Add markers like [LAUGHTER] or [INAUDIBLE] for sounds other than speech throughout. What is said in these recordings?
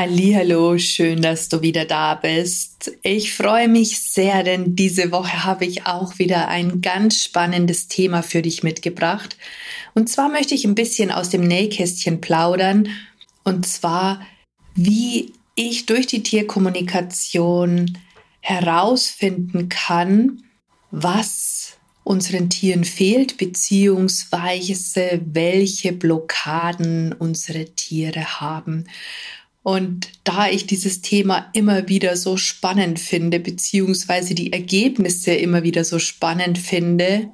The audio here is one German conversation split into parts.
Hallo, schön, dass du wieder da bist. Ich freue mich sehr, denn diese Woche habe ich auch wieder ein ganz spannendes Thema für dich mitgebracht. Und zwar möchte ich ein bisschen aus dem Nähkästchen plaudern. Und zwar, wie ich durch die Tierkommunikation herausfinden kann, was unseren Tieren fehlt, beziehungsweise welche Blockaden unsere Tiere haben. Und da ich dieses Thema immer wieder so spannend finde, beziehungsweise die Ergebnisse immer wieder so spannend finde,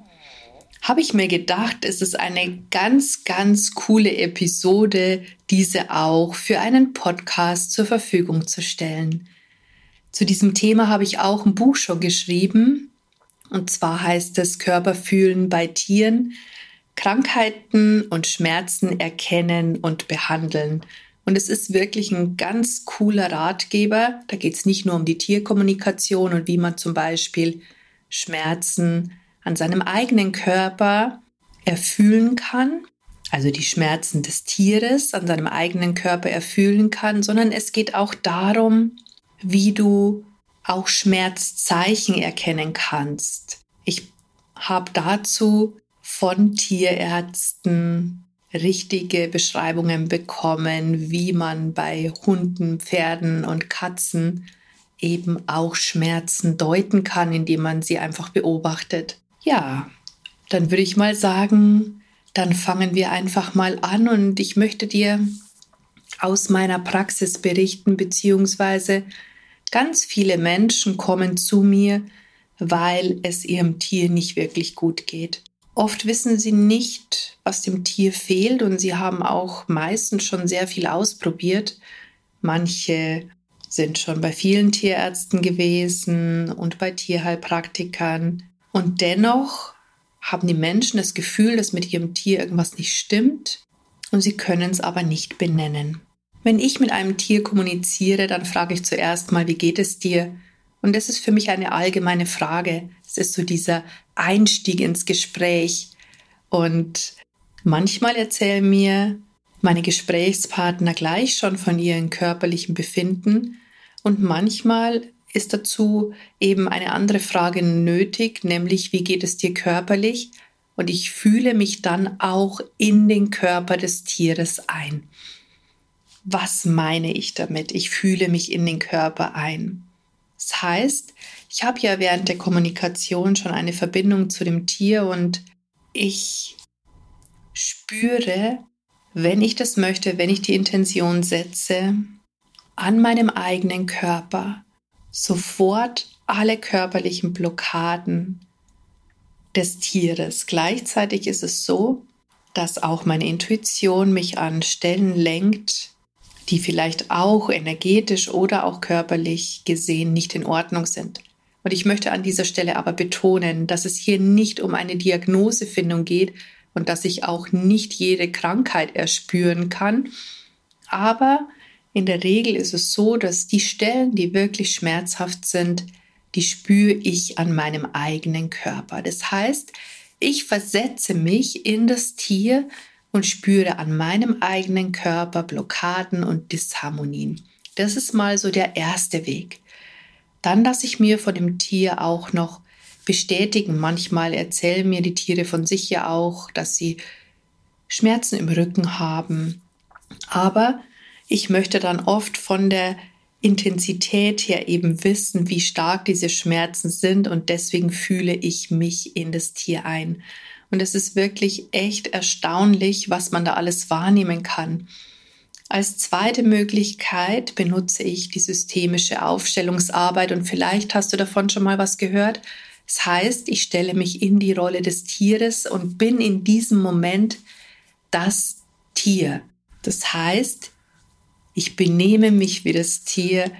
habe ich mir gedacht, es ist eine ganz, ganz coole Episode, diese auch für einen Podcast zur Verfügung zu stellen. Zu diesem Thema habe ich auch ein Buch schon geschrieben. Und zwar heißt es Körperfühlen bei Tieren, Krankheiten und Schmerzen erkennen und behandeln. Und es ist wirklich ein ganz cooler Ratgeber. Da geht es nicht nur um die Tierkommunikation und wie man zum Beispiel Schmerzen an seinem eigenen Körper erfühlen kann, also die Schmerzen des Tieres an seinem eigenen Körper erfühlen kann, sondern es geht auch darum, wie du auch Schmerzzeichen erkennen kannst. Ich habe dazu von Tierärzten richtige Beschreibungen bekommen, wie man bei Hunden, Pferden und Katzen eben auch Schmerzen deuten kann, indem man sie einfach beobachtet. Ja, dann würde ich mal sagen, dann fangen wir einfach mal an und ich möchte dir aus meiner Praxis berichten, beziehungsweise ganz viele Menschen kommen zu mir, weil es ihrem Tier nicht wirklich gut geht. Oft wissen sie nicht, was dem Tier fehlt und sie haben auch meistens schon sehr viel ausprobiert. Manche sind schon bei vielen Tierärzten gewesen und bei Tierheilpraktikern. Und dennoch haben die Menschen das Gefühl, dass mit ihrem Tier irgendwas nicht stimmt und sie können es aber nicht benennen. Wenn ich mit einem Tier kommuniziere, dann frage ich zuerst mal, wie geht es dir? Und das ist für mich eine allgemeine Frage. Es ist so dieser Einstieg ins Gespräch. Und manchmal erzählen mir meine Gesprächspartner gleich schon von ihren körperlichen Befinden. Und manchmal ist dazu eben eine andere Frage nötig, nämlich wie geht es dir körperlich? Und ich fühle mich dann auch in den Körper des Tieres ein. Was meine ich damit? Ich fühle mich in den Körper ein. Das heißt, ich habe ja während der Kommunikation schon eine Verbindung zu dem Tier und ich spüre, wenn ich das möchte, wenn ich die Intention setze, an meinem eigenen Körper sofort alle körperlichen Blockaden des Tieres. Gleichzeitig ist es so, dass auch meine Intuition mich an Stellen lenkt, die vielleicht auch energetisch oder auch körperlich gesehen nicht in Ordnung sind. Und ich möchte an dieser Stelle aber betonen, dass es hier nicht um eine Diagnosefindung geht und dass ich auch nicht jede Krankheit erspüren kann. Aber in der Regel ist es so, dass die Stellen, die wirklich schmerzhaft sind, die spüre ich an meinem eigenen Körper. Das heißt, ich versetze mich in das Tier und spüre an meinem eigenen Körper Blockaden und Disharmonien. Das ist mal so der erste Weg. Dann lasse ich mir von dem Tier auch noch bestätigen. Manchmal erzählen mir die Tiere von sich ja auch, dass sie Schmerzen im Rücken haben. Aber ich möchte dann oft von der Intensität her eben wissen, wie stark diese Schmerzen sind und deswegen fühle ich mich in das Tier ein. Und es ist wirklich echt erstaunlich, was man da alles wahrnehmen kann. Als zweite Möglichkeit benutze ich die systemische Aufstellungsarbeit und vielleicht hast du davon schon mal was gehört. Das heißt, ich stelle mich in die Rolle des Tieres und bin in diesem Moment das Tier. Das heißt, ich benehme mich wie das Tier,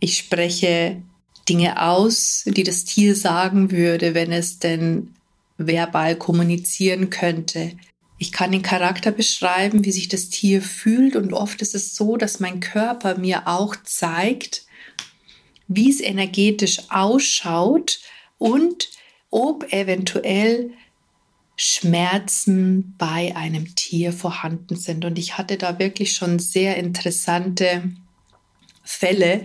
ich spreche Dinge aus, die das Tier sagen würde, wenn es denn verbal kommunizieren könnte. Ich kann den Charakter beschreiben, wie sich das Tier fühlt und oft ist es so, dass mein Körper mir auch zeigt, wie es energetisch ausschaut und ob eventuell Schmerzen bei einem Tier vorhanden sind. Und ich hatte da wirklich schon sehr interessante Fälle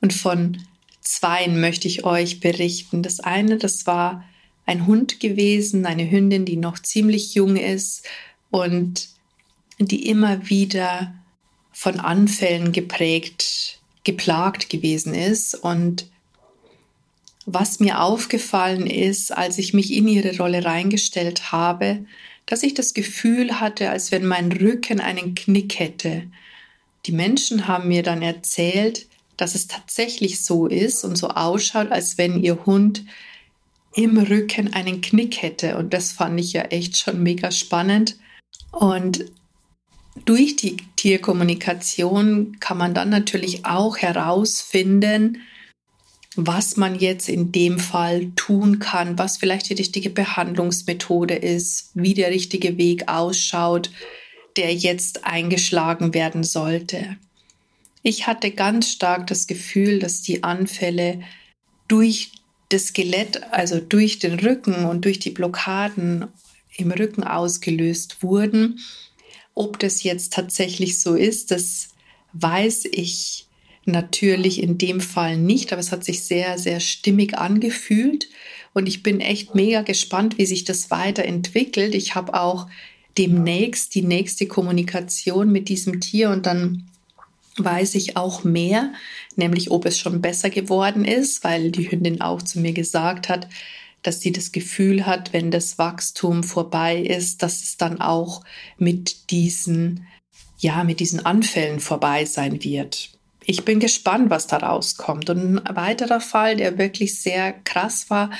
und von zweien möchte ich euch berichten. Das eine, das war ein Hund gewesen, eine Hündin, die noch ziemlich jung ist und die immer wieder von Anfällen geprägt, geplagt gewesen ist. Und was mir aufgefallen ist, als ich mich in ihre Rolle reingestellt habe, dass ich das Gefühl hatte, als wenn mein Rücken einen Knick hätte. Die Menschen haben mir dann erzählt, dass es tatsächlich so ist und so ausschaut, als wenn ihr Hund im Rücken einen Knick hätte. Und das fand ich ja echt schon mega spannend. Und durch die Tierkommunikation kann man dann natürlich auch herausfinden, was man jetzt in dem Fall tun kann, was vielleicht die richtige Behandlungsmethode ist, wie der richtige Weg ausschaut, der jetzt eingeschlagen werden sollte. Ich hatte ganz stark das Gefühl, dass die Anfälle durch das Skelett, also durch den Rücken und durch die Blockaden im Rücken ausgelöst wurden. Ob das jetzt tatsächlich so ist, das weiß ich natürlich in dem Fall nicht, aber es hat sich sehr, sehr stimmig angefühlt und ich bin echt mega gespannt, wie sich das weiterentwickelt. Ich habe auch demnächst die nächste Kommunikation mit diesem Tier und dann weiß ich auch mehr, nämlich ob es schon besser geworden ist, weil die Hündin auch zu mir gesagt hat, dass sie das Gefühl hat, wenn das Wachstum vorbei ist, dass es dann auch mit diesen, ja, mit diesen Anfällen vorbei sein wird. Ich bin gespannt, was da rauskommt. Und ein weiterer Fall, der wirklich sehr krass war,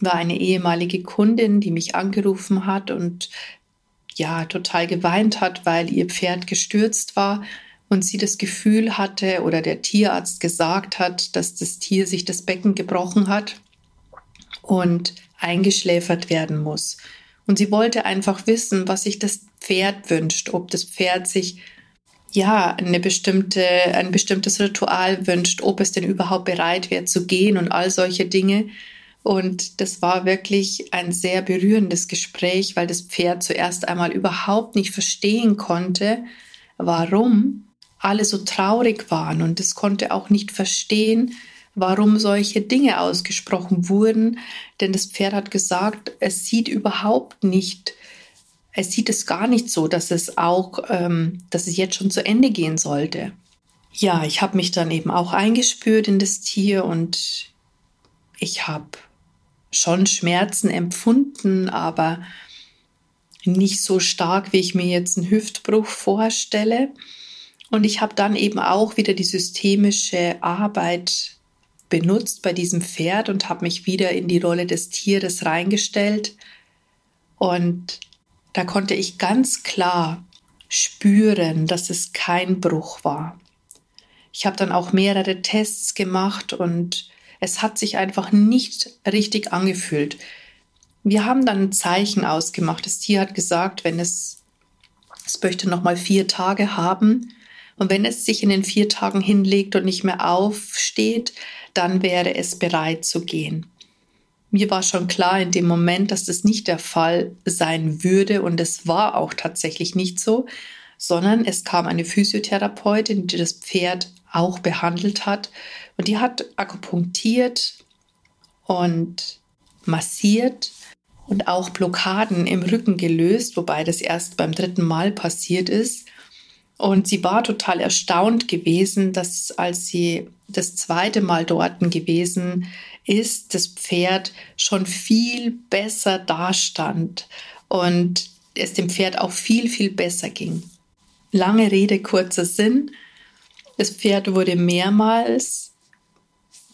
war eine ehemalige Kundin, die mich angerufen hat und ja, total geweint hat, weil ihr Pferd gestürzt war und sie das Gefühl hatte oder der Tierarzt gesagt hat, dass das Tier sich das Becken gebrochen hat und eingeschläfert werden muss. Und sie wollte einfach wissen, was sich das Pferd wünscht, ob das Pferd sich ja eine bestimmte, ein bestimmtes Ritual wünscht, ob es denn überhaupt bereit wäre zu gehen und all solche Dinge. Und das war wirklich ein sehr berührendes Gespräch, weil das Pferd zuerst einmal überhaupt nicht verstehen konnte, warum alle so traurig waren und es konnte auch nicht verstehen, warum solche Dinge ausgesprochen wurden, denn das Pferd hat gesagt, es sieht überhaupt nicht, es sieht es gar nicht so, dass es auch, ähm, dass es jetzt schon zu Ende gehen sollte. Ja, ich habe mich dann eben auch eingespürt in das Tier und ich habe schon Schmerzen empfunden, aber nicht so stark, wie ich mir jetzt einen Hüftbruch vorstelle. Und ich habe dann eben auch wieder die systemische Arbeit benutzt bei diesem Pferd und habe mich wieder in die Rolle des Tieres reingestellt. Und da konnte ich ganz klar spüren, dass es kein Bruch war. Ich habe dann auch mehrere Tests gemacht und es hat sich einfach nicht richtig angefühlt. Wir haben dann ein Zeichen ausgemacht. Das Tier hat gesagt, wenn es, es möchte noch mal vier Tage haben, und wenn es sich in den vier Tagen hinlegt und nicht mehr aufsteht, dann wäre es bereit zu gehen. Mir war schon klar in dem Moment, dass das nicht der Fall sein würde und es war auch tatsächlich nicht so, sondern es kam eine Physiotherapeutin, die das Pferd auch behandelt hat und die hat akupunktiert und massiert und auch Blockaden im Rücken gelöst, wobei das erst beim dritten Mal passiert ist. Und sie war total erstaunt gewesen, dass als sie das zweite Mal dort gewesen ist, das Pferd schon viel besser dastand und es dem Pferd auch viel, viel besser ging. Lange Rede, kurzer Sinn. Das Pferd wurde mehrmals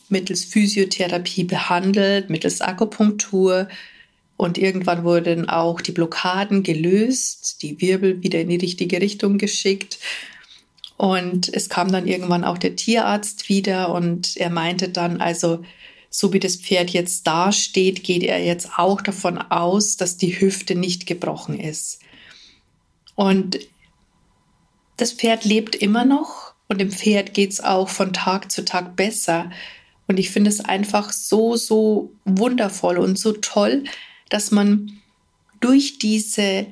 mittels Physiotherapie behandelt, mittels Akupunktur, und irgendwann wurden auch die Blockaden gelöst, die Wirbel wieder in die richtige Richtung geschickt. Und es kam dann irgendwann auch der Tierarzt wieder und er meinte dann, also so wie das Pferd jetzt dasteht, geht er jetzt auch davon aus, dass die Hüfte nicht gebrochen ist. Und das Pferd lebt immer noch und dem Pferd geht es auch von Tag zu Tag besser. Und ich finde es einfach so, so wundervoll und so toll, dass man durch diese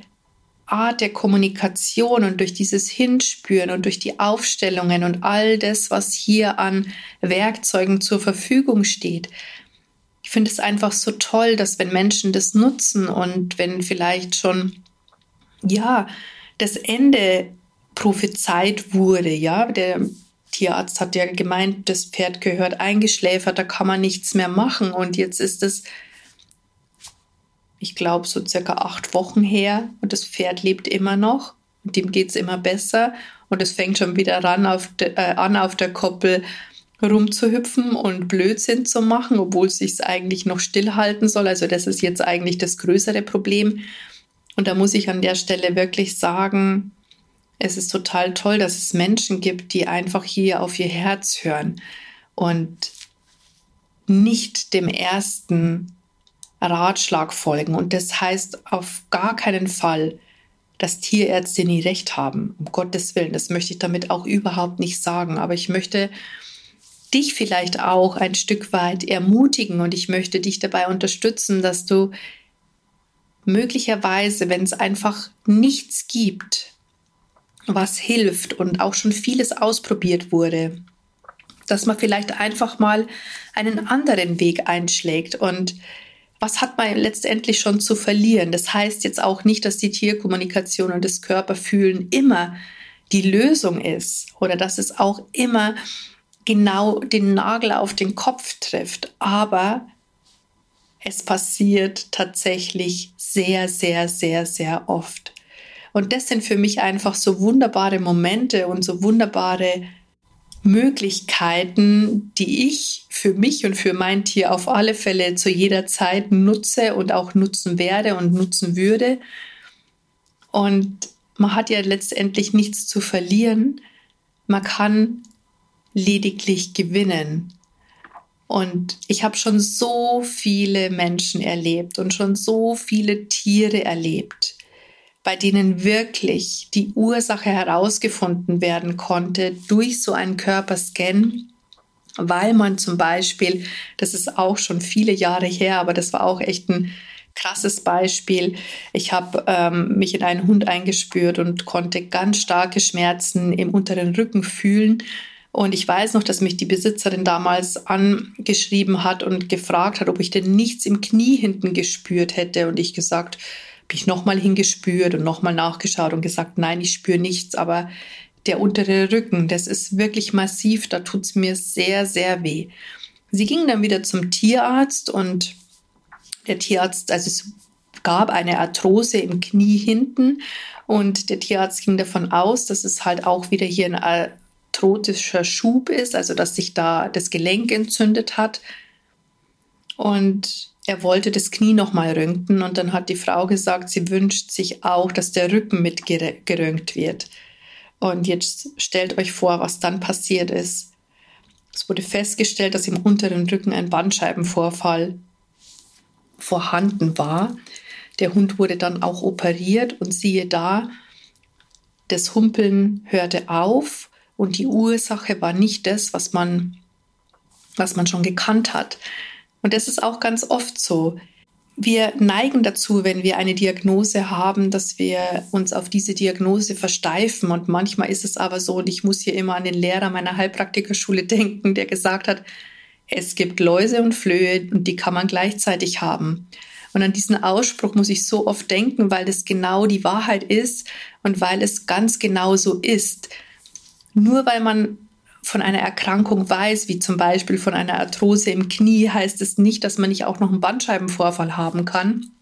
Art der Kommunikation und durch dieses Hinspüren und durch die Aufstellungen und all das, was hier an Werkzeugen zur Verfügung steht. Ich finde es einfach so toll, dass wenn Menschen das nutzen und wenn vielleicht schon, ja, das Ende prophezeit wurde, ja, der Tierarzt hat ja gemeint, das Pferd gehört eingeschläfert, da kann man nichts mehr machen und jetzt ist es ich glaube, so circa acht Wochen her und das Pferd lebt immer noch und dem geht es immer besser und es fängt schon wieder ran auf de, äh, an, auf der Koppel rumzuhüpfen und Blödsinn zu machen, obwohl es sich eigentlich noch stillhalten soll. Also das ist jetzt eigentlich das größere Problem. Und da muss ich an der Stelle wirklich sagen, es ist total toll, dass es Menschen gibt, die einfach hier auf ihr Herz hören und nicht dem ersten Ratschlag folgen. Und das heißt auf gar keinen Fall, dass Tierärzte nie recht haben. Um Gottes Willen, das möchte ich damit auch überhaupt nicht sagen. Aber ich möchte dich vielleicht auch ein Stück weit ermutigen und ich möchte dich dabei unterstützen, dass du möglicherweise, wenn es einfach nichts gibt, was hilft und auch schon vieles ausprobiert wurde, dass man vielleicht einfach mal einen anderen Weg einschlägt und was hat man letztendlich schon zu verlieren? Das heißt jetzt auch nicht, dass die Tierkommunikation und das Körperfühlen immer die Lösung ist oder dass es auch immer genau den Nagel auf den Kopf trifft. Aber es passiert tatsächlich sehr, sehr, sehr, sehr oft. Und das sind für mich einfach so wunderbare Momente und so wunderbare Möglichkeiten, die ich für mich und für mein Tier auf alle Fälle zu jeder Zeit nutze und auch nutzen werde und nutzen würde. Und man hat ja letztendlich nichts zu verlieren. Man kann lediglich gewinnen. Und ich habe schon so viele Menschen erlebt und schon so viele Tiere erlebt, bei denen wirklich die Ursache herausgefunden werden konnte durch so einen Körperscan, weil man zum Beispiel, das ist auch schon viele Jahre her, aber das war auch echt ein krasses Beispiel. Ich habe ähm, mich in einen Hund eingespürt und konnte ganz starke Schmerzen im unteren Rücken fühlen. Und ich weiß noch, dass mich die Besitzerin damals angeschrieben hat und gefragt hat, ob ich denn nichts im Knie hinten gespürt hätte. Und ich gesagt, habe ich nochmal hingespürt und nochmal nachgeschaut und gesagt, nein, ich spüre nichts, aber der untere Rücken, das ist wirklich massiv, da tut es mir sehr, sehr weh. Sie ging dann wieder zum Tierarzt und der Tierarzt, also es gab eine Arthrose im Knie hinten und der Tierarzt ging davon aus, dass es halt auch wieder hier ein arthrotischer Schub ist, also dass sich da das Gelenk entzündet hat. Und er wollte das Knie nochmal röntgen und dann hat die Frau gesagt, sie wünscht sich auch, dass der Rücken mit geröntgt wird. Und jetzt stellt euch vor, was dann passiert ist. Es wurde festgestellt, dass im unteren Rücken ein Bandscheibenvorfall vorhanden war. Der Hund wurde dann auch operiert und siehe da, das Humpeln hörte auf und die Ursache war nicht das, was man, was man schon gekannt hat. Und das ist auch ganz oft so. Wir neigen dazu, wenn wir eine Diagnose haben, dass wir uns auf diese Diagnose versteifen. Und manchmal ist es aber so, und ich muss hier immer an den Lehrer meiner Heilpraktikerschule [LAUGHS] denken, der gesagt hat, es gibt Läuse und Flöhe und die kann man gleichzeitig haben. Und an diesen Ausspruch muss ich so oft denken, weil das genau die Wahrheit ist und weil es ganz genau so ist. Nur weil man von einer Erkrankung weiß, wie zum Beispiel von einer Arthrose im Knie, heißt es nicht, dass man nicht auch noch einen Bandscheibenvorfall haben kann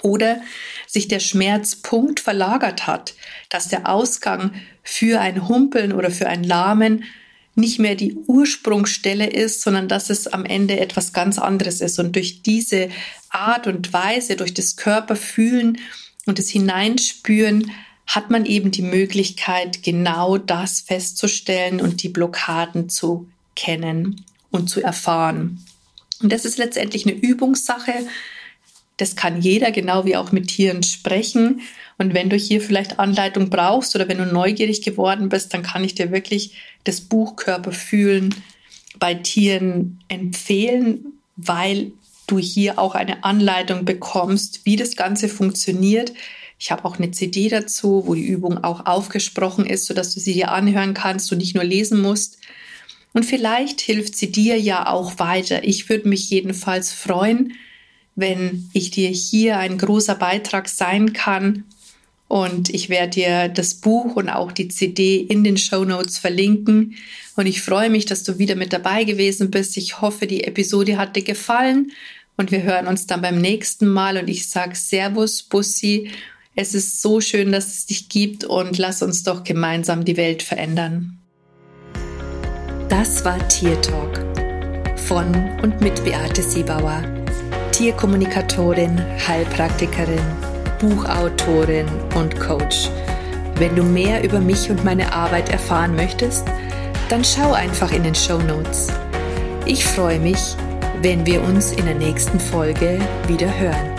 oder sich der Schmerzpunkt verlagert hat, dass der Ausgang für ein Humpeln oder für ein Lahmen nicht mehr die Ursprungsstelle ist, sondern dass es am Ende etwas ganz anderes ist. Und durch diese Art und Weise, durch das Körperfühlen und das Hineinspüren, hat man eben die Möglichkeit, genau das festzustellen und die Blockaden zu kennen und zu erfahren. Und das ist letztendlich eine Übungssache. Das kann jeder, genau wie auch mit Tieren sprechen. Und wenn du hier vielleicht Anleitung brauchst oder wenn du neugierig geworden bist, dann kann ich dir wirklich das Buch Körper fühlen bei Tieren empfehlen, weil du hier auch eine Anleitung bekommst, wie das Ganze funktioniert. Ich habe auch eine CD dazu, wo die Übung auch aufgesprochen ist, sodass du sie dir anhören kannst und nicht nur lesen musst. Und vielleicht hilft sie dir ja auch weiter. Ich würde mich jedenfalls freuen, wenn ich dir hier ein großer Beitrag sein kann. Und ich werde dir das Buch und auch die CD in den Show Notes verlinken. Und ich freue mich, dass du wieder mit dabei gewesen bist. Ich hoffe, die Episode hat dir gefallen. Und wir hören uns dann beim nächsten Mal. Und ich sage Servus, Bussi. Es ist so schön, dass es dich gibt. Und lass uns doch gemeinsam die Welt verändern. Das war Tier Talk von und mit Beate Siebauer, Tierkommunikatorin, Heilpraktikerin, Buchautorin und Coach. Wenn du mehr über mich und meine Arbeit erfahren möchtest, dann schau einfach in den Show Notes. Ich freue mich, wenn wir uns in der nächsten Folge wieder hören.